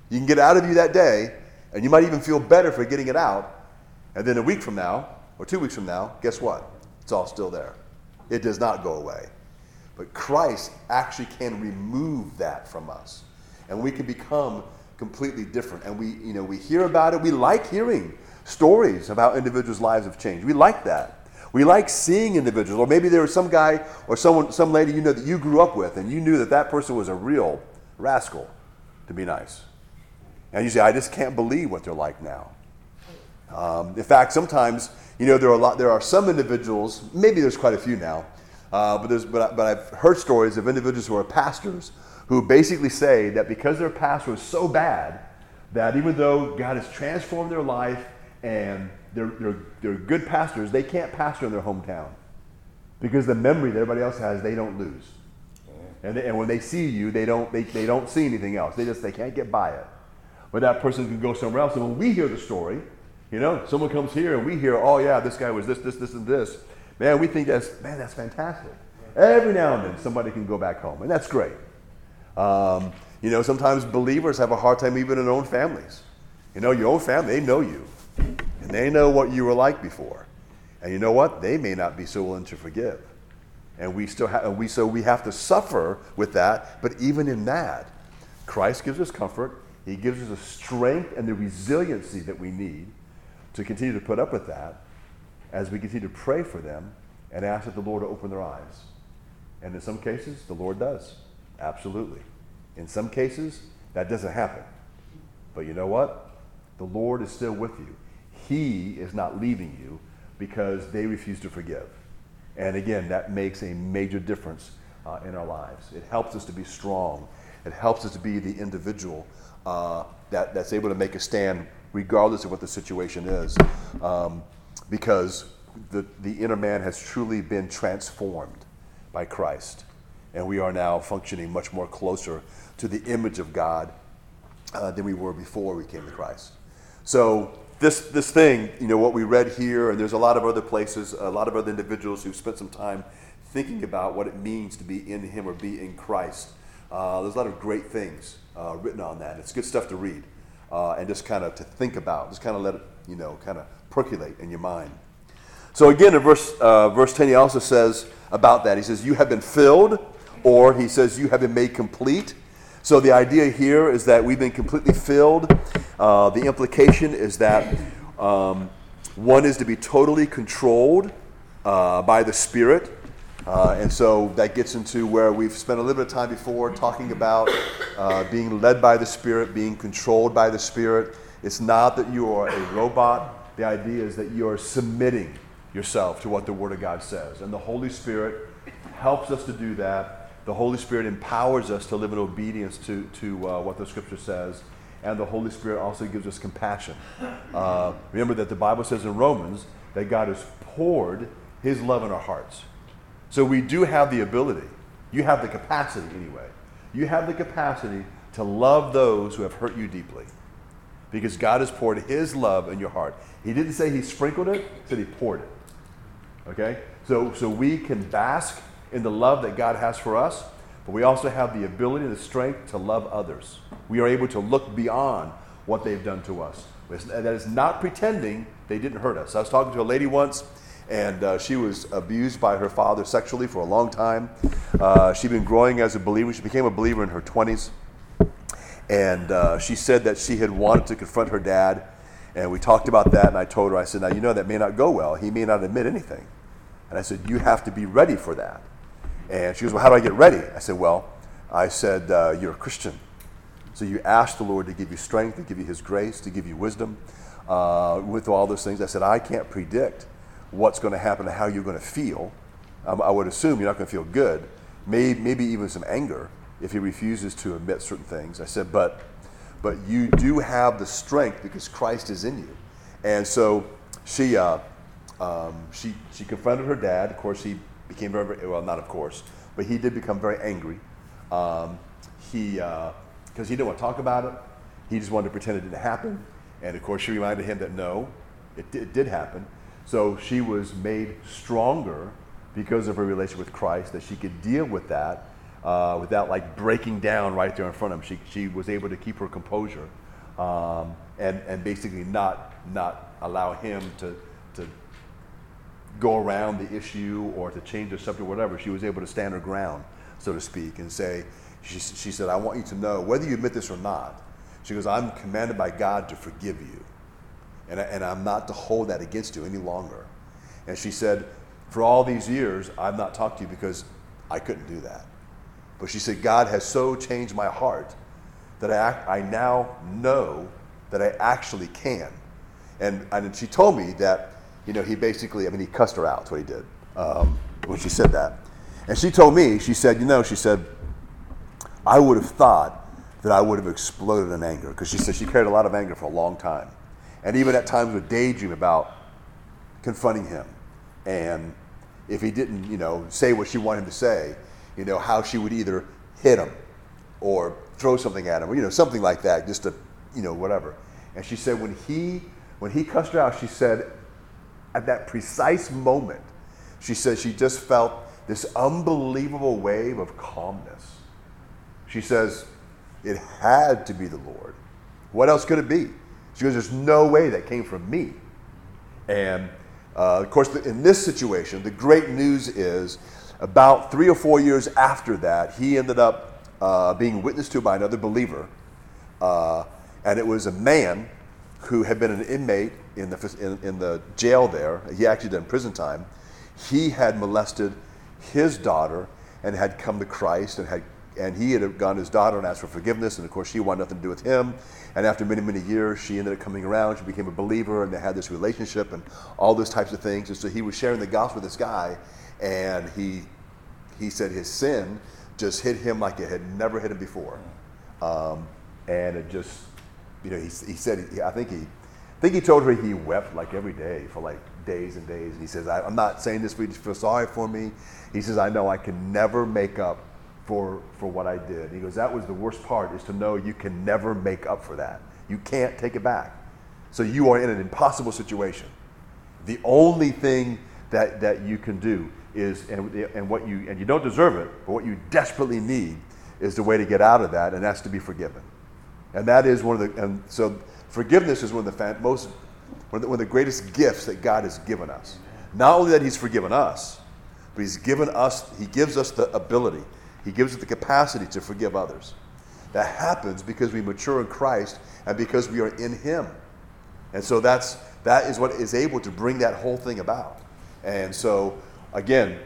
You can get out of you that day, and you might even feel better for getting it out. And then a week from now, or two weeks from now, guess what? It's all still there. It does not go away. But Christ actually can remove that from us. and we can become completely different. And we, you know, we hear about it. We like hearing stories about individuals' lives have changed. We like that. We like seeing individuals, or maybe there was some guy or someone, some lady you know that you grew up with, and you knew that that person was a real rascal, to be nice. And you say, I just can't believe what they're like now. Um, in fact, sometimes, you know, there are a lot. There are some individuals. Maybe there's quite a few now, uh, but there's. But, but I've heard stories of individuals who are pastors who basically say that because their pastor was so bad that even though God has transformed their life and they're, they're, they're good pastors, they can't pastor in their hometown because the memory that everybody else has, they don't lose. And, they, and when they see you, they don't, they, they don't see anything else. They just they can't get by it. But that person can go somewhere else. And when we hear the story, you know, someone comes here and we hear, oh yeah, this guy was this, this, this, and this. Man, we think that's man, that's fantastic. Every now and then somebody can go back home, and that's great. Um, you know, sometimes believers have a hard time even in their own families. You know, your own family, they know you. And they know what you were like before. And you know what? They may not be so willing to forgive. And we still have we so we have to suffer with that, but even in that, Christ gives us comfort. He gives us the strength and the resiliency that we need to continue to put up with that as we continue to pray for them and ask that the Lord to open their eyes. And in some cases, the Lord does. Absolutely. In some cases, that doesn't happen. But you know what? The Lord is still with you. He is not leaving you because they refuse to forgive. And again, that makes a major difference uh, in our lives. It helps us to be strong. It helps us to be the individual uh, that, that's able to make a stand regardless of what the situation is. Um, because the, the inner man has truly been transformed by Christ. And we are now functioning much more closer to the image of God uh, than we were before we came to Christ. So this, this thing, you know, what we read here, and there's a lot of other places, a lot of other individuals who've spent some time thinking about what it means to be in Him or be in Christ. Uh, there's a lot of great things uh, written on that. It's good stuff to read uh, and just kind of to think about, just kind of let it, you know, kind of percolate in your mind. So again, in verse, uh, verse 10, he also says about that, he says, You have been filled, or he says, You have been made complete. So the idea here is that we've been completely filled. Uh, the implication is that um, one is to be totally controlled uh, by the Spirit. Uh, and so that gets into where we've spent a little bit of time before talking about uh, being led by the Spirit, being controlled by the Spirit. It's not that you are a robot. The idea is that you are submitting yourself to what the Word of God says. And the Holy Spirit helps us to do that the Holy Spirit empowers us to live in obedience to, to uh, what the Scripture says. And the Holy Spirit also gives us compassion. Uh, remember that the Bible says in Romans that God has poured His love in our hearts. So we do have the ability, you have the capacity anyway. You have the capacity to love those who have hurt you deeply. Because God has poured His love in your heart. He didn't say He sprinkled it, He said He poured it. Okay? So, so we can bask in the love that God has for us, but we also have the ability and the strength to love others. We are able to look beyond what they've done to us. That is not pretending they didn't hurt us. I was talking to a lady once, and uh, she was abused by her father sexually for a long time. Uh, she'd been growing as a believer. She became a believer in her 20s. And uh, she said that she had wanted to confront her dad. And we talked about that, and I told her, I said, Now, you know, that may not go well. He may not admit anything. And I said, You have to be ready for that. And she goes, Well, how do I get ready? I said, Well, I said, uh, You're a Christian. So you ask the Lord to give you strength, to give you His grace, to give you wisdom uh, with all those things. I said, I can't predict what's going to happen and how you're going to feel. Um, I would assume you're not going to feel good, maybe, maybe even some anger if he refuses to admit certain things. I said, but, but you do have the strength because Christ is in you. And so she, uh, um, she, she confronted her dad. Of course, he became very, well, not of course, but he did become very angry. Um, he, because uh, he didn't want to talk about it, he just wanted to pretend it didn't happen. And of course, she reminded him that no, it, it did happen. So she was made stronger because of her relationship with Christ, that she could deal with that uh, without like breaking down right there in front of him. She, she was able to keep her composure um, and, and basically not, not allow him to go around the issue or to change the subject or whatever. She was able to stand her ground, so to speak, and say, She, she said, I want you to know, whether you admit this or not, she goes, I'm commanded by God to forgive you. And, I, and I'm not to hold that against you any longer. And she said, For all these years, I've not talked to you because I couldn't do that. But she said, God has so changed my heart that I, I now know that I actually can. And, and she told me that, you know, he basically, I mean, he cussed her out, that's what he did um, when she said that. And she told me, she said, you know, she said, I would have thought that I would have exploded in anger because she said she carried a lot of anger for a long time. And even at times would daydream about confronting him. And if he didn't, you know, say what she wanted him to say, you know, how she would either hit him or throw something at him, or, you know, something like that, just to, you know, whatever. And she said when he when he cussed her out, she said at that precise moment, she said she just felt this unbelievable wave of calmness. She says, it had to be the Lord. What else could it be? She goes, there's no way that came from me. And uh, of course, in this situation, the great news is about three or four years after that, he ended up uh, being witnessed to by another believer. Uh, and it was a man who had been an inmate in the, in, in the jail there. He actually did prison time. He had molested his daughter and had come to Christ and had and he had gone to his daughter and asked for forgiveness, and of course she wanted nothing to do with him. And after many, many years, she ended up coming around. She became a believer, and they had this relationship and all those types of things. And so he was sharing the gospel with this guy, and he he said his sin just hit him like it had never hit him before, um, and it just you know he, he said he, I think he I think he told her he wept like every day for like days and days. And he says I, I'm not saying this for you to feel sorry for me. He says I know I can never make up for, for what I did. He goes, That was the worst part, is to know you can never make up for that. You can't take it back. So you are in an impossible situation. The only thing that, that you can do is, and, and what you, and you don't deserve it, but what you desperately need is the way to get out of that, and that's to be forgiven. And that is one of the, and so forgiveness is one of the most, one of the, one of the greatest gifts that God has given us. Not only that He's forgiven us, but He's given us, He gives us the ability he gives us the capacity to forgive others. That happens because we mature in Christ and because we are in Him. And so that's that is what is able to bring that whole thing about. And so again,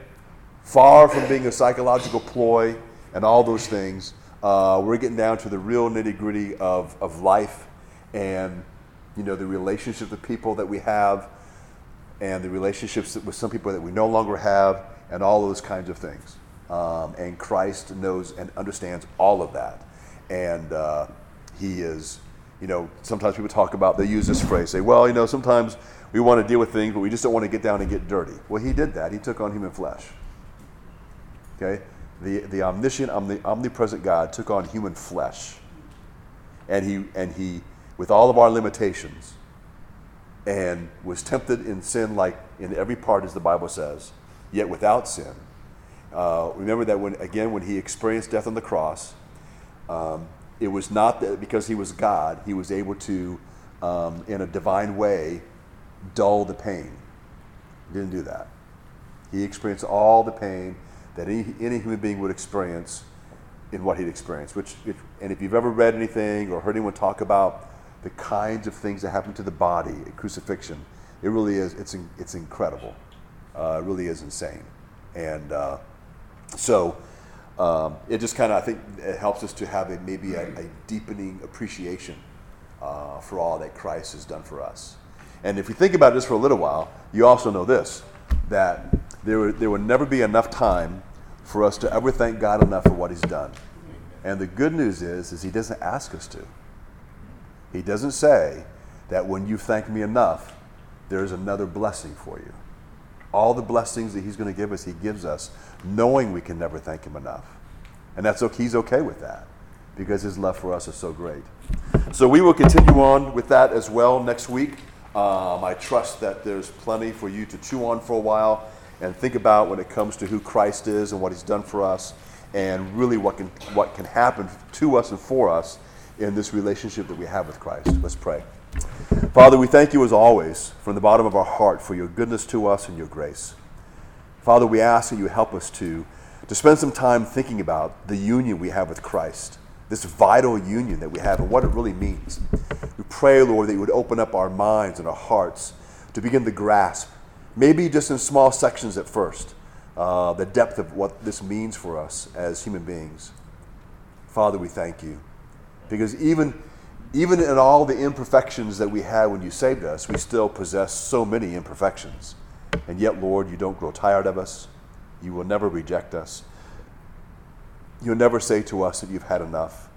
far from being a psychological ploy and all those things, uh, we're getting down to the real nitty gritty of, of life and you know the relationships with people that we have and the relationships with some people that we no longer have and all those kinds of things. Um, and Christ knows and understands all of that. And uh, he is, you know, sometimes people talk about, they use this phrase, say, well, you know, sometimes we want to deal with things, but we just don't want to get down and get dirty. Well, he did that. He took on human flesh. Okay? The, the omniscient, omni, omnipresent God took on human flesh. And he, and he, with all of our limitations, and was tempted in sin like in every part, as the Bible says, yet without sin uh, remember that when again when he experienced death on the cross, um, it was not that because he was God, he was able to, um, in a divine way, dull the pain. He didn't do that. He experienced all the pain that any, any human being would experience in what he'd experienced. Which, if, and if you've ever read anything or heard anyone talk about the kinds of things that happen to the body at crucifixion, it really is. It's it's incredible. Uh, it really is insane. And uh, so um, it just kind of, I think, it helps us to have a, maybe a, a deepening appreciation uh, for all that Christ has done for us. And if you think about this for a little while, you also know this that there, there will never be enough time for us to ever thank God enough for what He's done. And the good news is, is He doesn't ask us to. He doesn't say that when you thank me enough, there's another blessing for you. All the blessings that He's going to give us, He gives us knowing we can never thank Him enough. And that's okay, He's okay with that because His love for us is so great. So we will continue on with that as well next week. Um, I trust that there's plenty for you to chew on for a while and think about when it comes to who Christ is and what He's done for us, and really what can what can happen to us and for us in this relationship that we have with Christ. Let's pray. Father, we thank you as always from the bottom of our heart for your goodness to us and your grace. Father, we ask that you help us to to spend some time thinking about the union we have with Christ, this vital union that we have, and what it really means. We pray, Lord, that you would open up our minds and our hearts to begin to grasp, maybe just in small sections at first, uh, the depth of what this means for us as human beings. Father, we thank you. Because even, even in all the imperfections that we had when you saved us, we still possess so many imperfections. And yet, Lord, you don't grow tired of us. You will never reject us. You'll never say to us that you've had enough.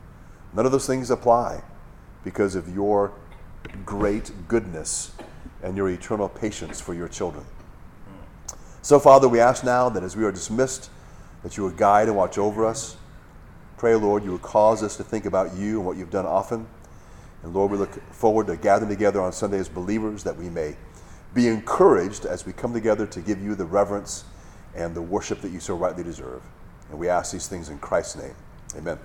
None of those things apply because of your great goodness and your eternal patience for your children. So, Father, we ask now that as we are dismissed, that you would guide and watch over us. Pray, Lord, you would cause us to think about you and what you've done often. And Lord, we look forward to gathering together on Sunday as believers that we may be encouraged as we come together to give you the reverence and the worship that you so rightly deserve. And we ask these things in Christ's name. Amen.